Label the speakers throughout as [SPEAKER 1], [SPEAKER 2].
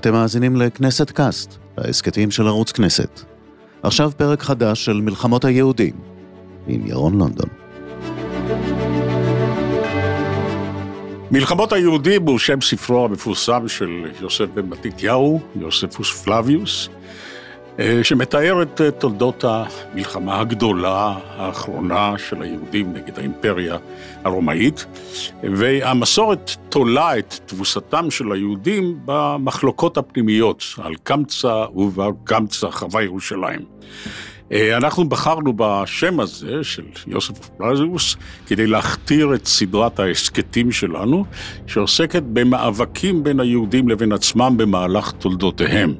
[SPEAKER 1] אתם מאזינים לכנסת קאסט, ההסכתים של ערוץ כנסת. עכשיו פרק חדש של מלחמות היהודים, עם ירון לונדון.
[SPEAKER 2] מלחמות היהודים הוא שם ספרו המפורסם של יוסף בן מתתיהו, יוספוס פלביוס, שמתאר את אה, תולדות המלחמה הגדולה האחרונה של היהודים נגד האימפריה הרומאית, והמסורת תולה את תבוסתם של היהודים במחלוקות הפנימיות על קמצא ובעל קמצא חווה ירושלים. אה, אנחנו בחרנו בשם הזה של יוסף פלזיוס כדי להכתיר את סדרת ההסכתים שלנו, שעוסקת במאבקים בין היהודים לבין עצמם במהלך תולדותיהם.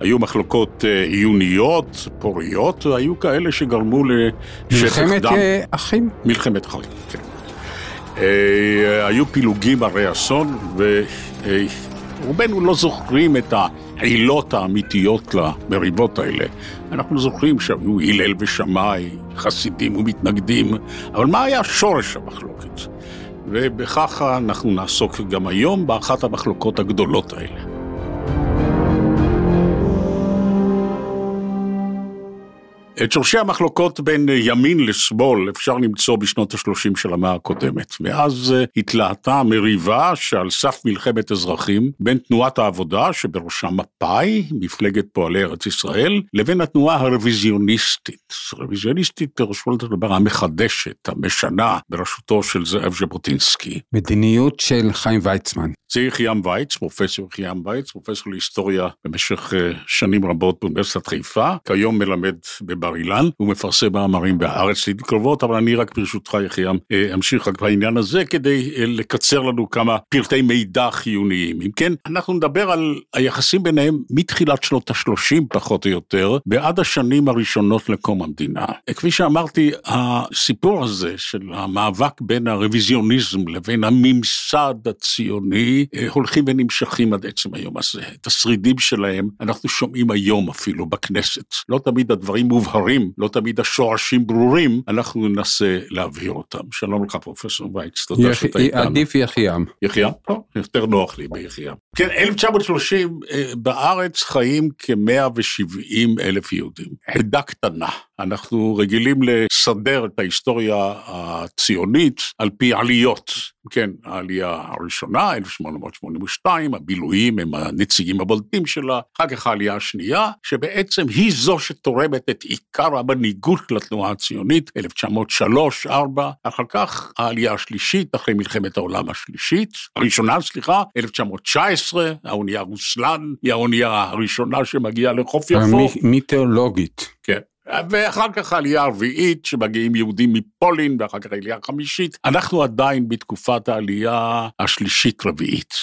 [SPEAKER 2] היו מחלוקות אה, עיוניות, פוריות, והיו כאלה שגרמו לשטח דם.
[SPEAKER 3] מלחמת אה, אחים?
[SPEAKER 2] מלחמת אחים, כן. היו פילוגים הרי אסון, ורובנו לא זוכרים את ה... העילות האמיתיות למריבות האלה. אנחנו זוכרים שהיו הלל ושמאי, חסידים ומתנגדים, אבל מה היה שורש המחלוקת? ובכך אנחנו נעסוק גם היום באחת המחלוקות הגדולות האלה. את שורשי המחלוקות בין ימין לשמאל אפשר למצוא בשנות ה-30 של המאה הקודמת. ואז אה, התלהטה מריבה שעל סף מלחמת אזרחים בין תנועת העבודה, שבראשה מפא"י, מפלגת פועלי ארץ ישראל, לבין התנועה הרוויזיוניסטית. רוויזיוניסטית פירושו לדבר המחדשת, המשנה, בראשותו של זאב ז'בוטינסקי.
[SPEAKER 3] מדיניות של חיים ויצמן.
[SPEAKER 2] זה יחיעם וייץ, פרופסור יחיעם וייץ, פרופסור להיסטוריה במשך אה, שנים רבות באוניברסיטת חיפה, כיום מלמד בבר אילן, הוא מפרסם מאמרים בהארץ לעיתים קרובות, אבל אני רק ברשותך יחיעם אה, אמשיך רק בעניין הזה כדי אה, לקצר לנו כמה פרטי מידע חיוניים. אם כן, אנחנו נדבר על היחסים ביניהם מתחילת שנות ה-30 פחות או יותר, ועד השנים הראשונות לקום המדינה. כפי שאמרתי, הסיפור הזה של המאבק בין הרוויזיוניזם לבין הממסד הציוני, אה, הולכים ונמשכים עד עצם היום הזה. את השרידים שלהם אנחנו שומעים היום אפילו בכנסת. לא תמיד הדברים מובהרים, לא תמיד השורשים ברורים, אנחנו ננסה להבהיר אותם. שלום לך פרופסור וייץ, תודה יח... שאתה איתנו.
[SPEAKER 3] עדיף יחיעם.
[SPEAKER 2] יחיעם? טוב, יותר נוח לי ביחיעם. כן, 1930 אה, בארץ חיים כ-170 אלף יהודים. עדה קטנה. אנחנו רגילים לסדר את ההיסטוריה הציונית על פי עליות. כן, העלייה הראשונה, 1882, הבילויים הם הנציגים הבולטים שלה, אחר כך העלייה השנייה, שבעצם היא זו שתורמת את עיקר המנהיגות לתנועה הציונית, 1903-2004, אחר כך העלייה השלישית, אחרי מלחמת העולם השלישית, הראשונה, סליחה, 1919, האונייה רוסלן, היא האונייה הראשונה שמגיעה לחוף יפו.
[SPEAKER 3] מיתיאולוגית.
[SPEAKER 2] כן. ואחר כך העלייה הרביעית, שמגיעים יהודים מפולין, ואחר כך העלייה החמישית. אנחנו עדיין בתקופת העלייה השלישית-רביעית.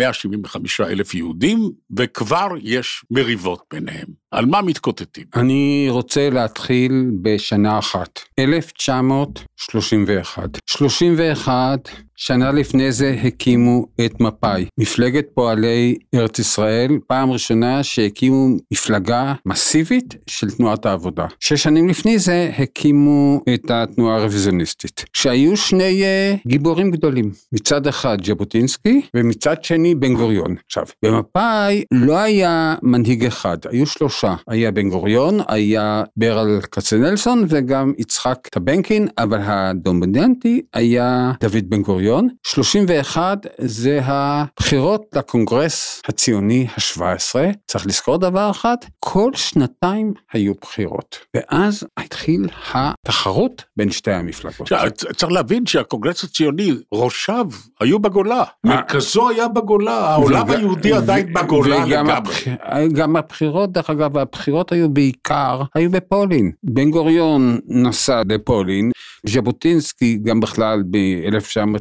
[SPEAKER 2] 175 אלף יהודים, וכבר יש מריבות ביניהם. על מה מתקוטטים?
[SPEAKER 3] אני רוצה להתחיל בשנה אחת, 1931. 31 שנה לפני זה הקימו את מפא"י, מפלגת פועלי ארץ ישראל, פעם ראשונה שהקימו מפלגה מסיבית של תנועת העבודה. שש שנים לפני זה הקימו את התנועה הרוויזיוניסטית, שהיו שני uh, גיבורים גדולים, מצד אחד ז'בוטינסקי ומצד שני בן גוריון. עכשיו, במפא"י לא היה מנהיג אחד, היו שלושה, היה בן גוריון, היה ברל כצנלסון וגם יצחק טבנקין, אבל הדומיננטי היה דוד בן גוריון. בן-גוריון, 31 זה הבחירות לקונגרס הציוני ה-17. צריך לזכור דבר אחד, כל שנתיים היו בחירות, ואז התחיל התחרות בין שתי המפלגות.
[SPEAKER 2] צריך להבין שהקונגרס הציוני, ראשיו היו בגולה, מרכזו היה בגולה, העולם היהודי עדיין בגולה לגמרי.
[SPEAKER 3] גם הבחירות, דרך אגב, הבחירות היו בעיקר, היו בפולין. בן גוריון נסע לפולין, ז'בוטינסקי גם בכלל ב-1920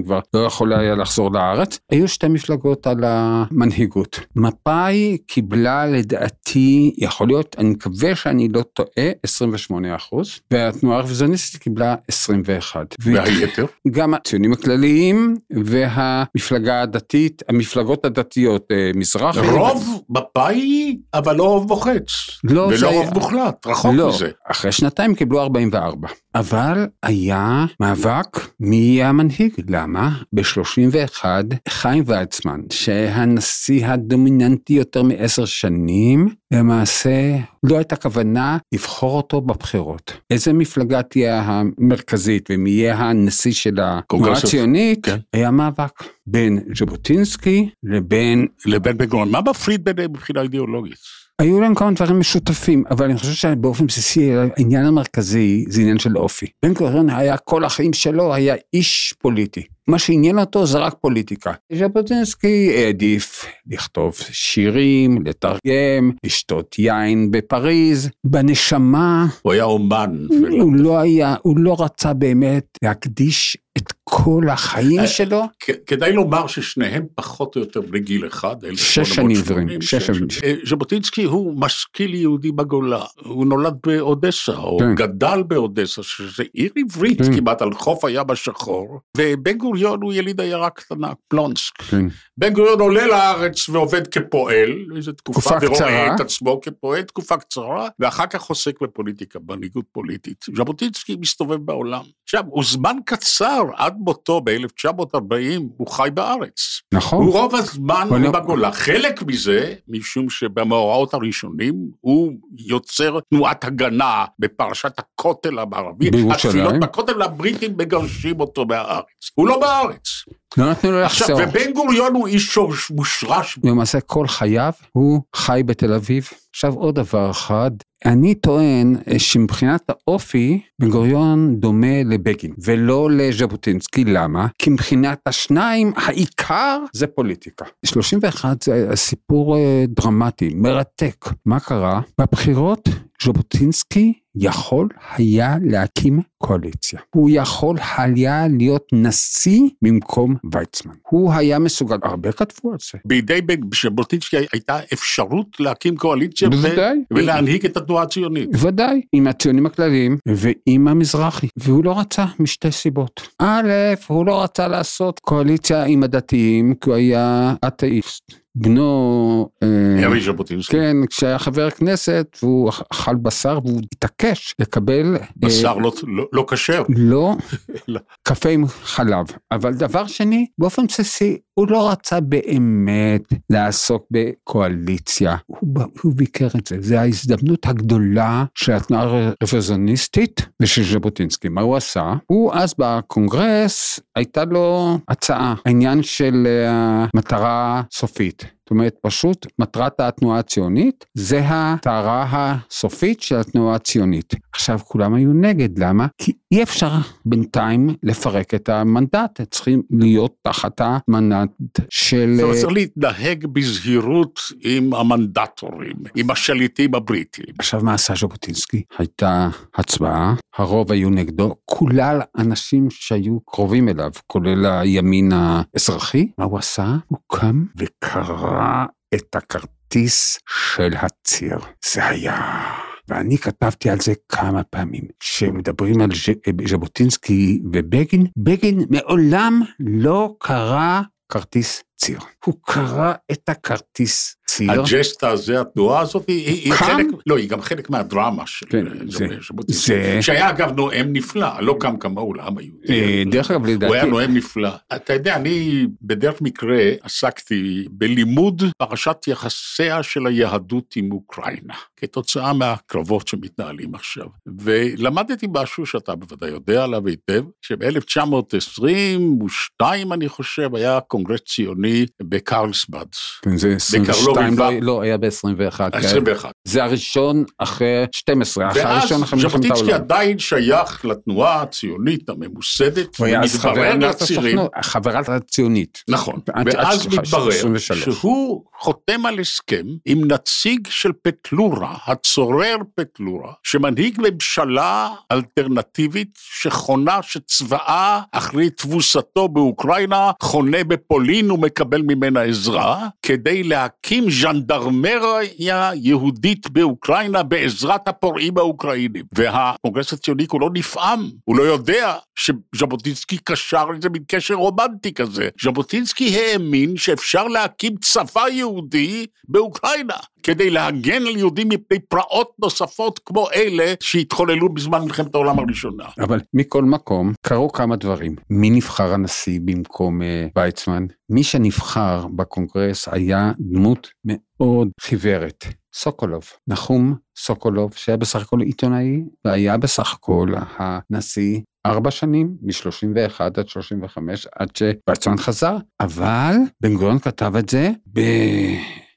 [SPEAKER 3] 29-30 כבר לא יכול היה לחזור לארץ, היו שתי מפלגות על המנהיגות. מפא"י קיבלה לדעתי, יכול להיות, אני מקווה שאני לא טועה, 28 אחוז, והתנועה הרוויזיוניסטית קיבלה 21.
[SPEAKER 2] והיתר?
[SPEAKER 3] גם הציונים הכלליים והמפלגה הדתית, המפלגות הדתיות, אה, מזרחי.
[SPEAKER 2] רוב מפא"י, אבל לא רוב מוחץ.
[SPEAKER 3] לא,
[SPEAKER 2] ולא
[SPEAKER 3] זה
[SPEAKER 2] רוב מוחלט, רחוק
[SPEAKER 3] לא,
[SPEAKER 2] מזה.
[SPEAKER 3] אחרי שנתיים קיבלו 44. אבל היה מאבק מי יהיה המנהיג. למה? ב-31 חיים ויצמן, שהנשיא הדומיננטי יותר מעשר שנים, למעשה לא הייתה כוונה לבחור אותו בבחירות. איזה מפלגה תהיה המרכזית ומי יהיה הנשיא של התנועה הציונית,
[SPEAKER 2] כן.
[SPEAKER 3] היה מאבק בין ז'בוטינסקי לבין
[SPEAKER 2] לבין בן גוריון. מה מפריד ביניהם מבחינה אידיאולוגית?
[SPEAKER 3] היו להם כמה דברים משותפים, אבל אני חושב שבאופן בסיסי העניין המרכזי זה עניין של אופי. בן גוריון היה כל החיים שלו היה איש פוליטי. מה שעניין אותו זה רק פוליטיקה. ז'בוטינסקי העדיף לכתוב שירים, לתרגם, לשתות יין בפריז. בנשמה
[SPEAKER 2] הוא היה אומן.
[SPEAKER 3] הוא לא היה, הוא לא רצה באמת להקדיש את כל החיים
[SPEAKER 2] אה,
[SPEAKER 3] שלו.
[SPEAKER 2] כדאי לומר ששניהם פחות או יותר בני גיל אחד,
[SPEAKER 3] שש שנים עברים,
[SPEAKER 2] 1880,
[SPEAKER 3] שש שנים.
[SPEAKER 2] אה, ז'בוטינסקי הוא משכיל יהודי בגולה, הוא נולד באודסה, או
[SPEAKER 3] כן.
[SPEAKER 2] גדל באודסה, שזה עיר עברית
[SPEAKER 3] כן.
[SPEAKER 2] כמעט על חוף הים השחור, ובן גוריון הוא יליד עיירה קטנה, פלונסק.
[SPEAKER 3] כן.
[SPEAKER 2] בן גוריון עולה לארץ ועובד כפועל, איזו תקופה, ורואה. את עצמו כפועל, תקופה קצרה, ואחר כך עוסק בפוליטיקה, מנהיגות פוליטית. ז'בוטינסקי מסתובב בעולם. עכשיו, הוא זמן קצר, עד מותו ב-1940, הוא חי בארץ.
[SPEAKER 3] נכון.
[SPEAKER 2] הוא רוב הזמן הוא
[SPEAKER 3] לא-
[SPEAKER 2] בגולה. חלק מזה, משום שבמאורעות הראשונים, הוא יוצר תנועת הגנה בפרשת הכותל המערבי.
[SPEAKER 3] בירושלים.
[SPEAKER 2] התפילות בכותל הבריטים מגרשים אותו מהארץ. הוא לא בארץ.
[SPEAKER 3] לא נתנו לו
[SPEAKER 2] עכשיו,
[SPEAKER 3] לחזור.
[SPEAKER 2] ובן גוריון הוא איש שורש מושרש
[SPEAKER 3] למעשה כל חייו הוא חי בתל אביב. עכשיו עוד דבר אחד, אני טוען אה, שמבחינת האופי, בן גוריון דומה לבגין, ולא לז'בוטינסקי, למה? כי מבחינת השניים, העיקר זה פוליטיקה. 31 זה סיפור אה, דרמטי, מרתק. מה קרה? בבחירות ז'בוטינסקי יכול היה להקים קואליציה. הוא יכול היה להיות נשיא במקום ויצמן. הוא היה מסוגל, הרבה כתבו על זה.
[SPEAKER 2] בידי ז'בוטינסקי הייתה אפשרות להקים קואליציה ו-
[SPEAKER 3] בוודאי.
[SPEAKER 2] ולהנהיג את התנועה הציונית.
[SPEAKER 3] ודאי, עם הציונים הכלליים ועם המזרחי, והוא לא רצה משתי סיבות. א', הוא לא רצה לעשות קואליציה עם הדתיים, כי הוא היה אתאיסט. בנו, אה,
[SPEAKER 2] ארי ז'בוטינסקי.
[SPEAKER 3] כן, כשהיה חבר כנסת, והוא אכל בשר והוא התעקש לקבל... אה,
[SPEAKER 2] בשר לא- לא- לא כשר.
[SPEAKER 3] לא. קפה עם חלב. אבל דבר שני, באופן בסיסי, הוא לא רצה באמת לעסוק בקואליציה. הוא, הוא ביקר את זה. זו ההזדמנות הגדולה של התנועה הרוויזיוניסטית ושל ז'בוטינסקי. מה הוא עשה? הוא אז בקונגרס, הייתה לו הצעה, העניין של אה, מטרה סופית. זאת אומרת, פשוט מטרת התנועה הציונית זה הטהרה הסופית של התנועה הציונית. עכשיו, כולם היו נגד, למה? כי אי אפשר בינתיים לפרק את המנדט, צריכים להיות תחת המנדט של...
[SPEAKER 2] זאת אומרת, צריך להתנהג בזהירות עם המנדטורים, עם השליטים הבריטים.
[SPEAKER 3] עכשיו, מה עשה ז'בוטינסקי? הייתה הצבעה, הרוב היו נגדו, כולל אנשים שהיו קרובים אליו, כולל הימין האזרחי. מה הוא עשה? הוא קם וקרא את הכרטיס של הציר. זה היה... ואני כתבתי על זה כמה פעמים. כשמדברים על ז'- ז'בוטינסקי ובגין, בגין מעולם לא קרא כרטיס ציר. הוא קרא את הכרטיס ציר.
[SPEAKER 2] הג'סטה הזה, התנועה הזאת, היא- היא? חלק, לא, היא גם חלק מהדרמה של
[SPEAKER 3] כן,
[SPEAKER 2] אה,
[SPEAKER 3] זה-
[SPEAKER 2] ז'בוטינסקי,
[SPEAKER 3] זה-
[SPEAKER 2] שהיה אגב נואם נפלא, לא קם כמוהו לעם היהודי.
[SPEAKER 3] אה, דרך אגב,
[SPEAKER 2] הוא היה
[SPEAKER 3] לדעתי,
[SPEAKER 2] נואם נפלא. אתה יודע, אני בדרך מקרה עסקתי בלימוד פרשת יחסיה של היהדות עם אוקראינה, כתוצאה מהקרבות שמתנהלים עכשיו. ולמדתי משהו שאתה בוודאי יודע עליו היטב, שב-1922, אני חושב, היה קונגרס ציוני בקרלסבאד,
[SPEAKER 3] כן, זה 22,
[SPEAKER 2] בקרלוב
[SPEAKER 3] לא, לא, היה ב-21.
[SPEAKER 2] 21.
[SPEAKER 3] זה הראשון אחרי 12, אחרי
[SPEAKER 2] ואז
[SPEAKER 3] הראשון אחרי מלחמת
[SPEAKER 2] ז'בוטינסקי
[SPEAKER 3] העולם.
[SPEAKER 2] עדיין שייך לתנועה הציונית הממוסדת,
[SPEAKER 3] הוא היה אז חבר
[SPEAKER 2] ומתברר
[SPEAKER 3] הסוכנות, חברה הציונית.
[SPEAKER 2] נכון, ואז מתברר
[SPEAKER 3] 23.
[SPEAKER 2] שהוא חותם על הסכם עם נציג של פטלורה, הצורר פטלורה, שמנהיג ממשלה אלטרנטיבית שחונה שצבאה אחרי תבוסתו באוקראינה, חונה בפולין ומקבל ממנה עזרה, כדי להקים ז'נדרמריה יהודית באוקראינה בעזרת הפורעים האוקראינים. והקונגרס הציוני כולו נפעם, הוא לא יודע שז'בוטינסקי קשר איזה מין קשר רומנטי כזה. ז'בוטינסקי האמין שאפשר להקים צבא יהודי באוקראינה, כדי להגן על יהודים מפני פרעות נוספות כמו אלה שהתחוללו בזמן מלחמת העולם הראשונה.
[SPEAKER 3] אבל מכל מקום, קרו כמה דברים. מי נבחר הנשיא במקום uh, ויצמן? מי שנבחר בקונגרס היה דמות מאוד חיוורת. סוקולוב, נחום סוקולוב, שהיה בסך הכל עיתונאי, והיה בסך הכל הנשיא ארבע שנים, מ-31 עד 35, עד שויצמן חזר, אבל בן גוריון כתב את זה ב...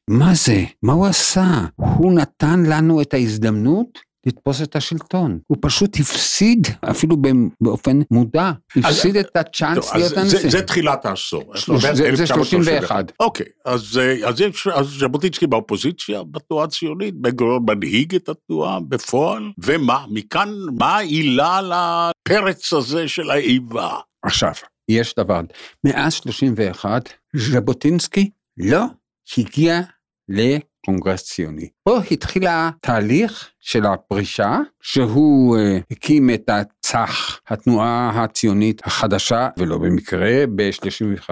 [SPEAKER 3] מה זה? מה הוא עשה? הוא נתן לנו את ההזדמנות לתפוס את השלטון. הוא פשוט הפסיד, אפילו באופן מודע, הפסיד
[SPEAKER 2] אז,
[SPEAKER 3] את הצ'אנס
[SPEAKER 2] טוב,
[SPEAKER 3] להיות הנשיא.
[SPEAKER 2] זה, זה תחילת העשור.
[SPEAKER 3] שלוש- זה- זה
[SPEAKER 2] 1931.
[SPEAKER 3] 31.
[SPEAKER 2] אוקיי, אז, אה, אז, יש, אז ז'בוטינסקי באופוזיציה, בתנועה הציונית, בן גוריון מנהיג את התנועה בפועל, ומה, מכאן, מה העילה לפרץ הזה של האיבה?
[SPEAKER 3] עכשיו, יש דבר, מאז 31, ז'בוטינסקי לא הגיע לקונגרס ציוני. פה התחיל התהליך של הפרישה, שהוא uh, הקים את הצח, התנועה הציונית החדשה, ולא במקרה, ב-35,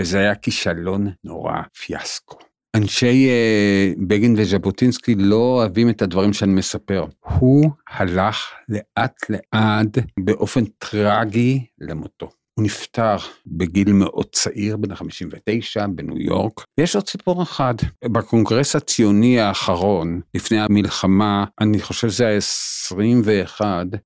[SPEAKER 3] וזה היה כישלון נורא, פיאסקו. אנשי uh, בגין וז'בוטינסקי לא אוהבים את הדברים שאני מספר. הוא הלך לאט לאט באופן טרגי למותו. הוא נפטר בגיל מאוד צעיר, בן 59, בניו יורק. ויש עוד סיפור אחד. בקונגרס הציוני האחרון, לפני המלחמה, אני חושב שזה ה-21,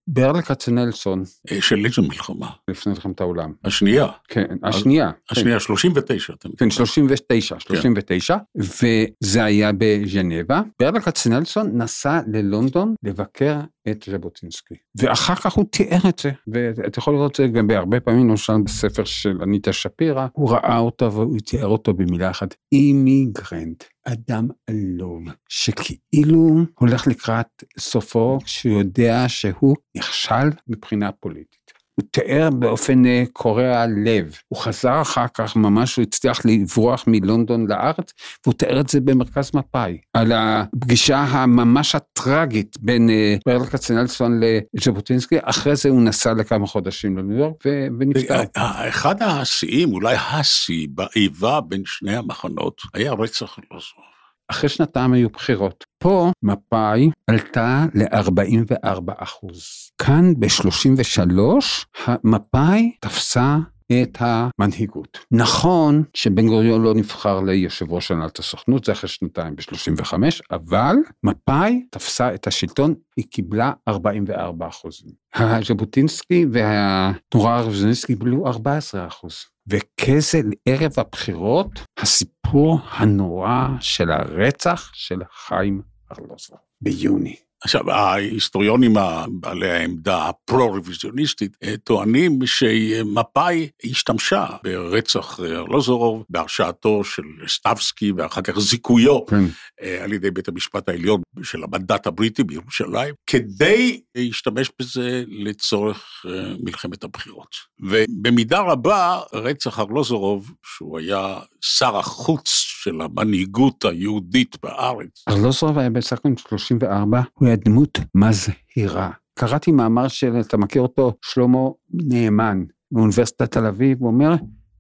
[SPEAKER 3] ברל כצנלסון,
[SPEAKER 2] אה, של איזו מלחמה?
[SPEAKER 3] לפני מלחמת העולם.
[SPEAKER 2] השנייה,
[SPEAKER 3] כן, השנייה. כן.
[SPEAKER 2] השנייה, 39, אתה
[SPEAKER 3] כן,
[SPEAKER 2] מתכוון.
[SPEAKER 3] 39, 39, וזה היה בז'נבה. ברל כצנלסון נסע ללונדון לבקר את ז'בוטינסקי. ואחר כך הוא תיאר את זה, ואתה יכול לראות את זה גם בהרבה פעמים, למשל בספר של אניטה שפירא, הוא ראה אותו והוא תיאר אותו במילה אחת, אימיגרנט, אדם עלוב, שכאילו הולך לקראת סופו כשהוא יודע שהוא נכשל מבחינה פוליטית. הוא תיאר באופן אה, קורע לב. הוא חזר אחר כך, ממש הוא הצליח לברוח מלונדון לארץ, והוא תיאר את זה במרכז מפא"י, על הפגישה הממש הטראגית בין אה, ברל כצנלסון לז'בוטינסקי, אחרי זה הוא נסע לכמה חודשים לניו יורק ונפטר.
[SPEAKER 2] אה, אחד השיאים, אולי השיא, באיבה בין שני המחנות, היה רצח אלעזר.
[SPEAKER 3] אחרי שנתיים היו בחירות. פה מפא"י עלתה ל-44 אחוז. כאן ב-33 מפא"י תפסה את המנהיגות. נכון שבן גוריון לא נבחר ליושב ראש הנהלת הסוכנות, זה אחרי שנתיים ב-35, אבל מפא"י תפסה את השלטון, היא קיבלה 44 אחוזים. ז'בוטינסקי והתנועה הרוויזיוניסטית קיבלו 14 אחוז. וכזה ערב הבחירות, הסיפור הנורא של הרצח של חיים ארלוזור ביוני.
[SPEAKER 2] עכשיו, ההיסטוריונים בעלי העמדה הפרו-רוויזיוניסטית אה, טוענים שמפא"י השתמשה ברצח ארלוזורוב, בהרשעתו של סטבסקי ואחר כך זיכויו
[SPEAKER 3] כן.
[SPEAKER 2] אה, על ידי בית המשפט העליון של המנדט הבריטי בירושלים, כדי להשתמש בזה לצורך אה, מלחמת הבחירות. ובמידה רבה, רצח ארלוזורוב, שהוא היה שר החוץ של המנהיגות היהודית בארץ,
[SPEAKER 3] ארלוזורוב היה בסך הכל 34, הוא דמות מזהירה. קראתי מאמר של, אתה מכיר אותו, שלמה נאמן, מאוניברסיטת תל אביב, הוא אומר,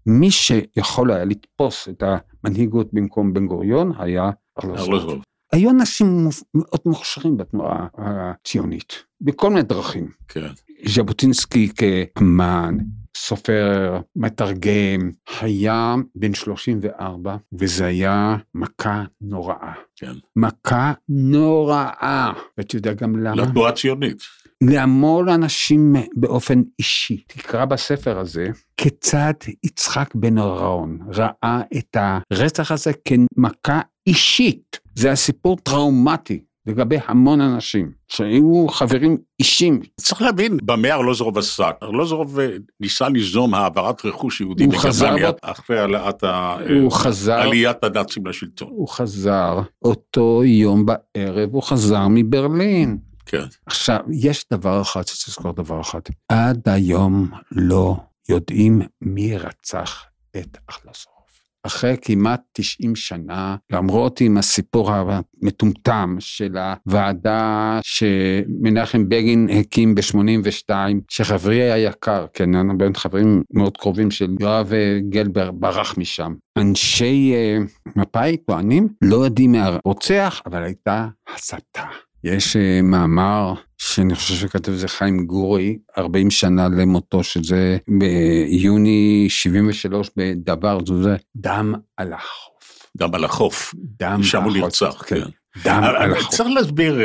[SPEAKER 3] מי שיכול היה לתפוס את המנהיגות במקום בן גוריון היה. ארלוזורוב. היו אנשים מאוד מוכשרים בתנועה הציונית, בכל מיני דרכים.
[SPEAKER 2] כן.
[SPEAKER 3] ז'בוטינסקי כאמן, סופר, מתרגם, היה בן 34, וזה היה מכה נוראה.
[SPEAKER 2] כן.
[SPEAKER 3] מכה נוראה. ואתה יודע גם למה?
[SPEAKER 2] לתנועה הציונית.
[SPEAKER 3] להמון אנשים באופן אישי. תקרא בספר הזה כיצד יצחק בן אהרון ראה את הרצח הזה כמכה אישית. זה הסיפור טראומטי לגבי המון אנשים שהיו חברים אישים.
[SPEAKER 2] צריך להבין במה ארלוזורוב עסק. ארלוזורוב ניסה ליזום העברת רכוש יהודי בגרמניה אחרי העלאת ה-
[SPEAKER 3] חזר,
[SPEAKER 2] עליית הנאצים לשלטון.
[SPEAKER 3] הוא חזר אותו יום בערב, הוא חזר מברלין.
[SPEAKER 2] כן.
[SPEAKER 3] עכשיו, יש דבר אחד שצריך לזכור דבר אחד. עד היום לא יודעים מי רצח את ארלוזורוב. אחרי כמעט 90 שנה, למרות עם הסיפור המטומטם של הוועדה שמנחם בגין הקים ב-82, שחברי היקר, כן, אנחנו בין חברים מאוד קרובים של יואב גלבר, ברח משם. אנשי uh, מפא"י טוענים, לא יודעים מהרוצח, אבל הייתה הסתה. יש uh, מאמר שאני חושב שכתב זה חיים גורי, 40 שנה למותו, שזה ביוני 73 בדבר, זה דם על החוף.
[SPEAKER 2] דם על החוף.
[SPEAKER 3] דם
[SPEAKER 2] שם הוא נרצח, כן.
[SPEAKER 3] דם על החוף.
[SPEAKER 2] צריך להסביר,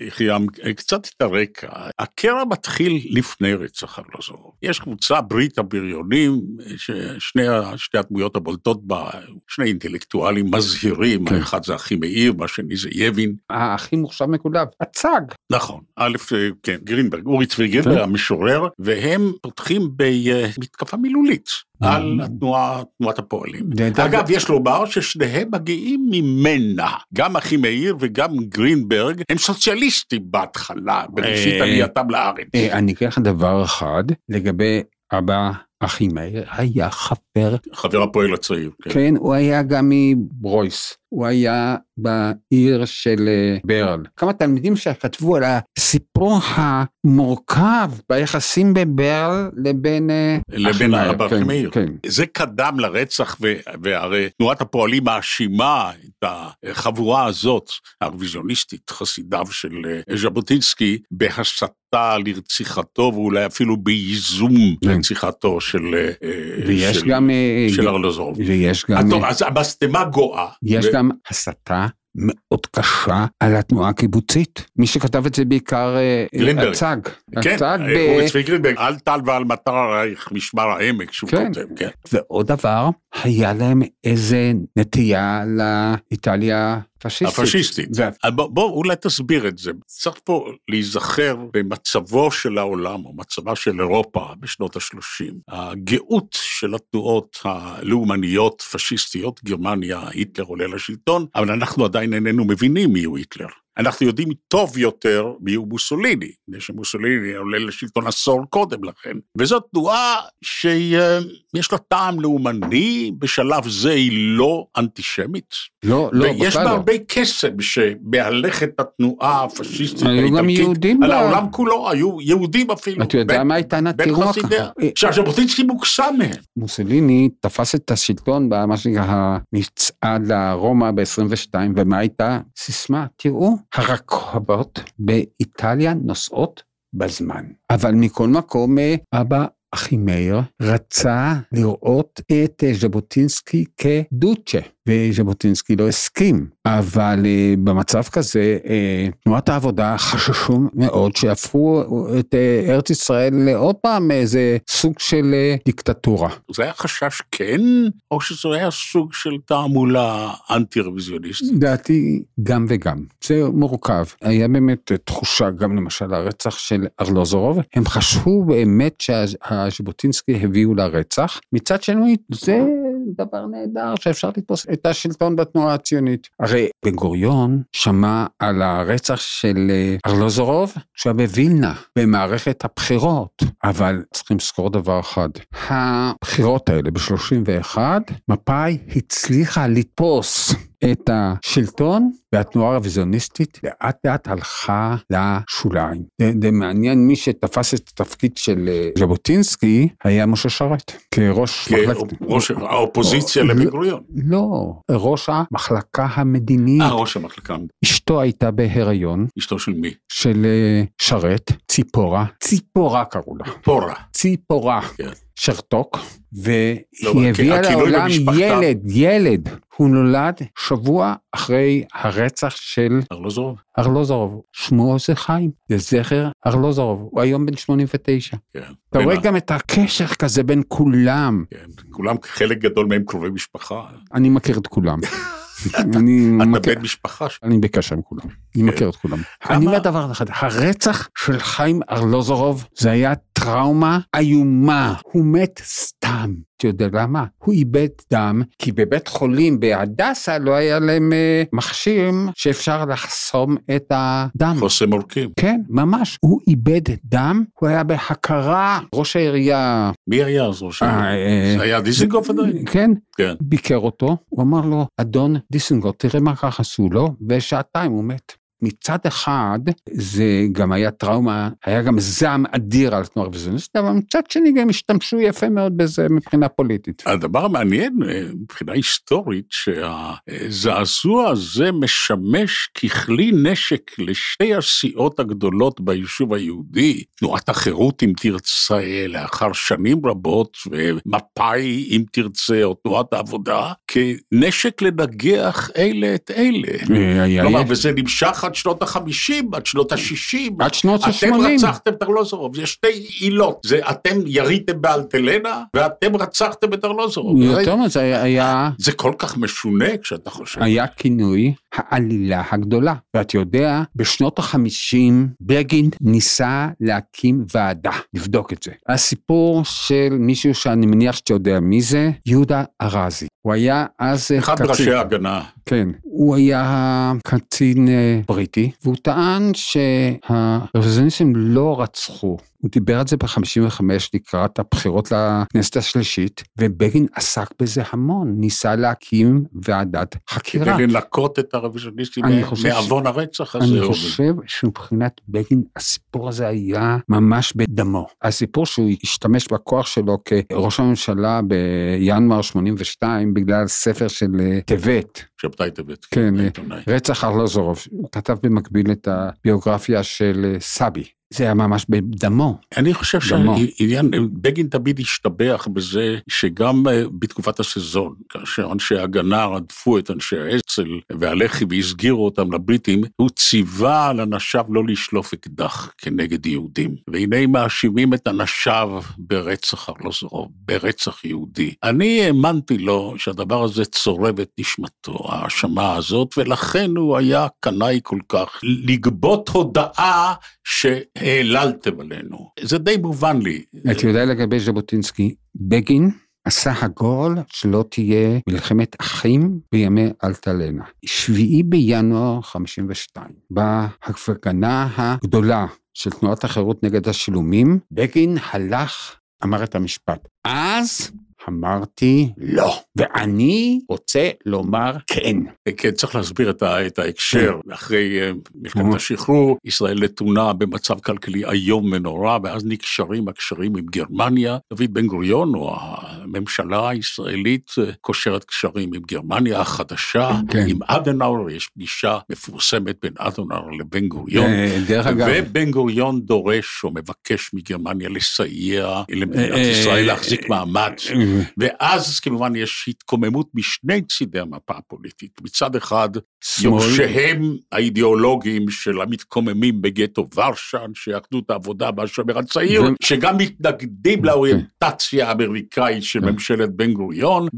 [SPEAKER 2] יחיעם, קצת את הרקע. הקרע מתחיל לפני רצח ארלוזורוב. יש קבוצה, ברית הבריונים, ששני הדמויות הבולטות בה, שני אינטלקטואלים מזהירים,
[SPEAKER 3] כן.
[SPEAKER 2] האחד זה אחי מאיר, והשני זה יבין.
[SPEAKER 3] הכי מוכשר מכולם, הצג.
[SPEAKER 2] נכון, א', כן, גרינברג, אורי צבי גרינברג,
[SPEAKER 3] כן.
[SPEAKER 2] המשורר, והם פותחים במתקפה מילולית. על התנועה, תנועת הפועלים. אגב, יש לומר ששניהם מגיעים ממנה, גם אחימאיר וגם גרינברג, הם סוציאליסטים בהתחלה, בראשית
[SPEAKER 3] אה,
[SPEAKER 2] עלייתם לארץ.
[SPEAKER 3] אה, אני לך דבר אחד, לגבי אבא אחימאיר, היה חבר,
[SPEAKER 2] חבר הפועל הצעיר. כן.
[SPEAKER 3] כן, הוא היה גם מברויס, הוא היה בעיר של אה, ברל. כמה תלמידים שכתבו על הסיפור המורכב ביחסים בין ברל לבין אה,
[SPEAKER 2] לבין
[SPEAKER 3] אחימאיר,
[SPEAKER 2] אבא
[SPEAKER 3] כן,
[SPEAKER 2] אחימאיר.
[SPEAKER 3] כן.
[SPEAKER 2] זה קדם לרצח, ו- והרי תנועת הפועלים מאשימה את החבורה הזאת, הרוויזיוניסטית, חסידיו של אה, ז'בוטינסקי, בהסתה לרציחתו, ואולי אפילו בייזום
[SPEAKER 3] כן.
[SPEAKER 2] לרציחתו של,
[SPEAKER 3] ויש
[SPEAKER 2] של,
[SPEAKER 3] גם,
[SPEAKER 2] של ארלוזורוב.
[SPEAKER 3] ויש גם,
[SPEAKER 2] אז המשטמה גואה.
[SPEAKER 3] יש
[SPEAKER 2] ו-
[SPEAKER 3] גם הסתה מאוד קשה על התנועה הקיבוצית. מי שכתב את זה בעיקר אה,
[SPEAKER 2] גרינברג.
[SPEAKER 3] הצג.
[SPEAKER 2] כן,
[SPEAKER 3] הצג ב...
[SPEAKER 2] אורי צבי גרינברג, אל טל ועל מטר עלייך משמר העמק, שהוא
[SPEAKER 3] כן.
[SPEAKER 2] כותב, כן.
[SPEAKER 3] ועוד דבר, היה להם איזה נטייה לאיטליה הפשיסטית.
[SPEAKER 2] הפשיסטית.
[SPEAKER 3] זה-
[SPEAKER 2] בוא, בוא אולי תסביר את זה. צריך פה להיזכר במצבו של העולם, או מצבה של אירופה בשנות ה-30. הגאות של התנועות הלאומניות, פשיסטיות, גרמניה, היטלר עולה לשלטון, אבל אנחנו עדיין איננו מבינים מיהו היטלר. אנחנו יודעים טוב יותר מיהו מוסוליני, מפני שמוסוליני עולה לשלטון עשור קודם לכן. וזאת תנועה שיש לה טעם לאומני, בשלב זה היא לא אנטישמית.
[SPEAKER 3] לא, לא,
[SPEAKER 2] ויש
[SPEAKER 3] בכלל
[SPEAKER 2] בה
[SPEAKER 3] לא.
[SPEAKER 2] הרבה קסם שמהלך את התנועה הפשיסטית
[SPEAKER 3] היו גם יהודים
[SPEAKER 2] על
[SPEAKER 3] בה.
[SPEAKER 2] העולם כולו, היו יהודים אפילו.
[SPEAKER 3] אתה יודע
[SPEAKER 2] בין-
[SPEAKER 3] מה הייתה
[SPEAKER 2] בין
[SPEAKER 3] תראו מה
[SPEAKER 2] חסידיה.
[SPEAKER 3] קרה. אה,
[SPEAKER 2] שהז'בוטינסקי מוקסם מהם.
[SPEAKER 3] מוסוליני תפס את השלטון במה שנקרא המצעד לרומא ב-22, ומה הייתה סיסמה? תראו, הרכבות באיטליה נוסעות בזמן. אבל מכל מקום, אה, אבא אחימאיר רצה לראות את אה, ז'בוטינסקי כדוצ'ה, וז'בוטינסקי לא הסכים. אבל אה, במצב כזה, אה, תנועת העבודה חששו מאוד שיהפכו את אה, ארץ ישראל לעוד פעם איזה סוג של אה, דיקטטורה.
[SPEAKER 2] זה היה חשש כן, או שזה היה סוג של תעמולה אנטי-רוויזיוניסטית?
[SPEAKER 3] לדעתי גם וגם, זה מורכב. היה באמת תחושה גם למשל הרצח של ארלוזורוב, הם חשבו באמת שהז'בוטינסקי הביאו לרצח, מצד שני זה דבר נהדר שאפשר לתפוס את השלטון בתנועה הציונית. הרי בן גוריון שמע על הרצח של אה, ארלוזורוב כשהוא היה בווילנה במערכת הבחירות, אבל צריכים לזכור דבר אחד, הבחירות האלה ב-31, מפא"י הצליחה לתפוס את השלטון והתנועה הרוויזיוניסטית לאט לאט הלכה לשוליים. זה, זה מעניין, מי שתפס את התפקיד של אה, ז'בוטינסקי היה משה שרת, כראש מחלקת...
[SPEAKER 2] כראש האופוזיציה
[SPEAKER 3] לא,
[SPEAKER 2] לבן
[SPEAKER 3] לא.
[SPEAKER 2] גוריון.
[SPEAKER 3] לא, ראש המחלקה המדינית.
[SPEAKER 2] אה, ראש המחלקה,
[SPEAKER 3] אשתו הייתה בהיריון
[SPEAKER 2] אשתו של מי?
[SPEAKER 3] של אה, שרת, ציפורה, ציפורה קראו לה,
[SPEAKER 2] פורה.
[SPEAKER 3] ציפורה.
[SPEAKER 2] כן.
[SPEAKER 3] שרתוק, והיא
[SPEAKER 2] לא,
[SPEAKER 3] הביאה לעולם
[SPEAKER 2] במשפחתה-
[SPEAKER 3] ילד, ילד. הוא נולד שבוע אחרי הרצח של
[SPEAKER 2] ארלוזורוב?
[SPEAKER 3] ארלוזורוב. שמו זה חיים, זה זכר ארלוזורוב. הוא היום בן 89.
[SPEAKER 2] כן.
[SPEAKER 3] אתה רואה גם את הקשר כזה בין כולם.
[SPEAKER 2] כן. כולם, חלק גדול מהם קרובי משפחה.
[SPEAKER 3] אני מכיר את כולם. אני
[SPEAKER 2] אתה
[SPEAKER 3] מכיר,
[SPEAKER 2] בן משפחה
[SPEAKER 3] אני בקשר עם כולם, אני מכיר את כולם. אני אומר דבר אחד, הרצח של חיים ארלוזורוב זה היה טראומה איומה, הוא מת סתם. אתה יודע למה? הוא איבד דם, כי בבית חולים בהדסה לא היה להם אה, מכשיר שאפשר לחסום את הדם.
[SPEAKER 2] חוסם עורקים.
[SPEAKER 3] כן, ממש. הוא איבד דם, הוא היה בהכרה. ראש העירייה...
[SPEAKER 2] מי היה אז ראש
[SPEAKER 3] אה,
[SPEAKER 2] העיר?
[SPEAKER 3] אה,
[SPEAKER 2] זה היה דיזינגוף עדיין?
[SPEAKER 3] כן,
[SPEAKER 2] כן.
[SPEAKER 3] ביקר אותו, הוא אמר לו, אדון דיסנגוט, תראה מה ככה עשו לו, ושעתיים הוא מת. מצד אחד, זה גם היה טראומה, היה גם זעם אדיר על התנועה הרוויזיוניסטית, אבל מצד שני גם השתמשו יפה מאוד בזה מבחינה פוליטית.
[SPEAKER 2] הדבר המעניין אה, מבחינה היסטורית, שהזעזוע הזה משמש ככלי נשק לשתי הסיעות הגדולות ביישוב היהודי, תנועת החירות אם תרצה, לאחר שנים רבות, ומפא"י אם תרצה, או תנועת העבודה, כנשק לנגח אלה את אלה.
[SPEAKER 3] היה-
[SPEAKER 2] כלומר, וזה נמשך עד שנות החמישים, עד שנות השישים.
[SPEAKER 3] עד שנות
[SPEAKER 2] אתם
[SPEAKER 3] ה-80.
[SPEAKER 2] רצחתם את ארלוזורוב, יש שתי עילות, זה אתם יריתם באלטלנה, ואתם רצחתם את ארלוזורוב.
[SPEAKER 3] יותר מזה, היה- היה...
[SPEAKER 2] זה כל כך משונה כשאתה חושב.
[SPEAKER 3] היה כינוי העלילה הגדולה. ואת יודע, בשנות החמישים בגין ניסה להקים ועדה, לבדוק את זה. הסיפור של מישהו שאני מניח שאתה יודע מי זה, יהודה ארזי. הוא היה אז
[SPEAKER 2] אחד
[SPEAKER 3] קצין.
[SPEAKER 2] מראשי ההגנה.
[SPEAKER 3] כן. הוא היה קצין אה, בריטי, והוא טען שהרוויזיוניסטים לא רצחו. הוא דיבר על זה ב-55 לקראת הבחירות לכנסת השלישית, ובגין עסק בזה המון, ניסה להקים ועדת חקירה.
[SPEAKER 2] כדי לנקות את הרוויזיוניסטים
[SPEAKER 3] חושב ש-
[SPEAKER 2] מעוון הרצח הזה.
[SPEAKER 3] אני חושב שמבחינת בגין הסיפור הזה היה ממש בדמו. הסיפור שהוא השתמש בכוח שלו כראש הממשלה בינואר 82 בגלל ספר של אה, טבת,
[SPEAKER 2] טבת.
[SPEAKER 3] כן,
[SPEAKER 2] העיתונאי.
[SPEAKER 3] רצח ארלוזורוב, הוא כתב במקביל את הביוגרפיה של אה, סבי. זה היה ממש בדמו.
[SPEAKER 2] אני חושב
[SPEAKER 3] דמו.
[SPEAKER 2] שהעניין, בגין תמיד השתבח בזה שגם אה, בתקופת הסזון, כאשר אנשי ההגנה רדפו את אנשי האצ"ל והלח"י והסגירו אותם לבריטים, הוא ציווה על אנשיו לא לשלוף אקדח כנגד יהודים. והנה מאשימים את אנשיו ברצח ארלוזורוב, ברצח יהודי. אני האמנתי לו שהדבר הזה צורב את נשמתו, ההאשמה הזאת, ולכן הוא היה קנאי כל כך, לגבות הודאה שהעללתם עלינו. זה די מובן לי.
[SPEAKER 3] אתה יודע לגבי ז'בוטינסקי, בגין עשה הגול שלא תהיה מלחמת אחים בימי אלטלנה. שביעי בינואר 52, בהפגנה הגדולה של תנועת החירות נגד השילומים, בגין הלך, אמר את המשפט, אז אמרתי לא, ואני רוצה לומר כן.
[SPEAKER 2] כן, צריך להסביר את, ה, את ההקשר. אחרי אה, מלחמת. השחרור, ישראל נתונה במצב כלכלי איום ונורא, ואז נקשרים הקשרים עם גרמניה. דוד בן גוריון, או הממשלה הישראלית, אה, קושרת קשרים עם גרמניה החדשה,
[SPEAKER 3] כן.
[SPEAKER 2] עם אדנאואר, יש פגישה מפורסמת בין אדנאואר לבן גוריון.
[SPEAKER 3] אה, דרך אגב,
[SPEAKER 2] ובן גוריון דורש או מבקש מגרמניה לסייע למדינת ישראל להחזיק מעמד. ואז כמובן יש התקוממות משני צידי המפה הפוליטית. מצד אחד, יורשיהם האידיאולוגיים של המתקוממים בגטו ורשה, אנשי אחדות העבודה והשומר הצעיר, שגם מתנגדים לאוריינטציה האמריקאית של
[SPEAKER 3] כן.
[SPEAKER 2] ממשלת בן גוריון,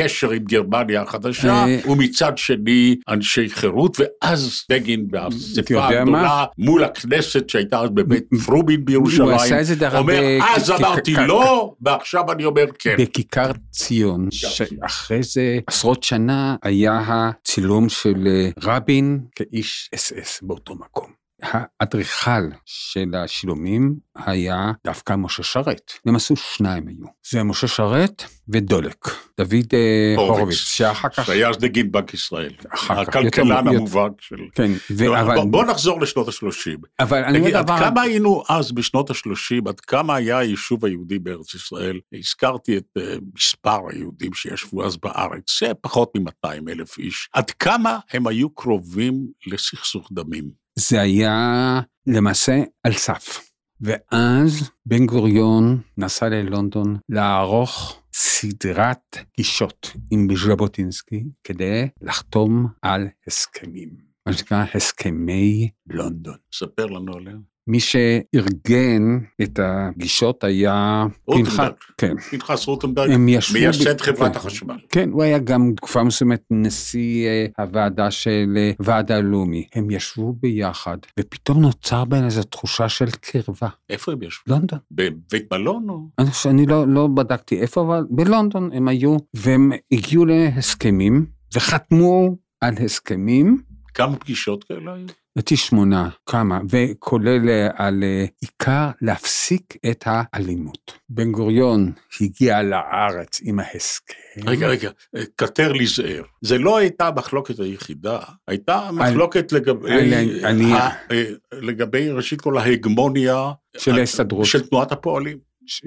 [SPEAKER 2] ולקשר עם גרמניה החדשה,
[SPEAKER 3] אה,
[SPEAKER 2] ומצד שני אנשי חירות, ואז בגין באספה הגדולה? מול הכנסת שהייתה אז בבית פרובין
[SPEAKER 3] הוא
[SPEAKER 2] בירושלים, אומר, אז אמרתי לא, ועכשיו אני אומר כן.
[SPEAKER 3] בכיכר ציון, שאחרי זה עשרות שנה היה הצילום של אה, רבין כאיש אס אס באותו מקום. האדריכל של השילומים היה דווקא משה שרת. הם עשו שניים היו. זה משה שרת ודולק, דוד אה, הורוביץ, שאחר כך...
[SPEAKER 2] שהיה אז נגיד בנק ישראל.
[SPEAKER 3] אחר כך,
[SPEAKER 2] הכלכלן המובהק של...
[SPEAKER 3] כן, ו- אבל,
[SPEAKER 2] בוא- נחזור לשנות ה-30.
[SPEAKER 3] אבל אני אומר
[SPEAKER 2] עד
[SPEAKER 3] דבר...
[SPEAKER 2] כמה היינו אז בשנות ה-30, עד כמה היה היישוב היהודי בארץ ישראל? הזכרתי את אה, מספר היהודים שישבו אז בארץ, זה פחות מ-200 אלף איש. עד כמה הם היו קרובים לסכסוך דמים?
[SPEAKER 3] זה היה למעשה על סף. ואז בן גוריון נסע ללונדון לערוך סדרת פגישות עם ז'בוטינסקי כדי לחתום על הסכמים, מה שנקרא הסכמי לונדון.
[SPEAKER 2] ספר לנו עליהם.
[SPEAKER 3] מי שארגן את הפגישות היה
[SPEAKER 2] רוטנברג.
[SPEAKER 3] כן,
[SPEAKER 2] פנחס רוטנברג, מייסד
[SPEAKER 3] ב-
[SPEAKER 2] חברת
[SPEAKER 3] כן.
[SPEAKER 2] החשמל.
[SPEAKER 3] כן, הוא היה גם תקופה מסוימת נשיא אה, הוועדה של אה, ועד הלאומי. הם ישבו ביחד, ופתאום נוצר בהם איזו תחושה של קרבה.
[SPEAKER 2] איפה הם ישבו?
[SPEAKER 3] לונדון.
[SPEAKER 2] בבית מלון או?
[SPEAKER 3] אני, אני לא, לא בדקתי איפה, אבל בלונדון הם היו, והם הגיעו להסכמים, וחתמו על הסכמים,
[SPEAKER 2] כמה פגישות כאלה היו?
[SPEAKER 3] לדעתי שמונה, כמה, וכולל אה, על אה, עיקר להפסיק את האלימות. בן גוריון הגיע לארץ עם ההסכם.
[SPEAKER 2] רגע, רגע, קטר לי זעיר. זה לא הייתה המחלוקת היחידה, הייתה מחלוקת לגבי,
[SPEAKER 3] על- אני-
[SPEAKER 2] ה- אה, לגבי ראשית כל ההגמוניה
[SPEAKER 3] של ההסתדרות.
[SPEAKER 2] של תנועת הפועלים.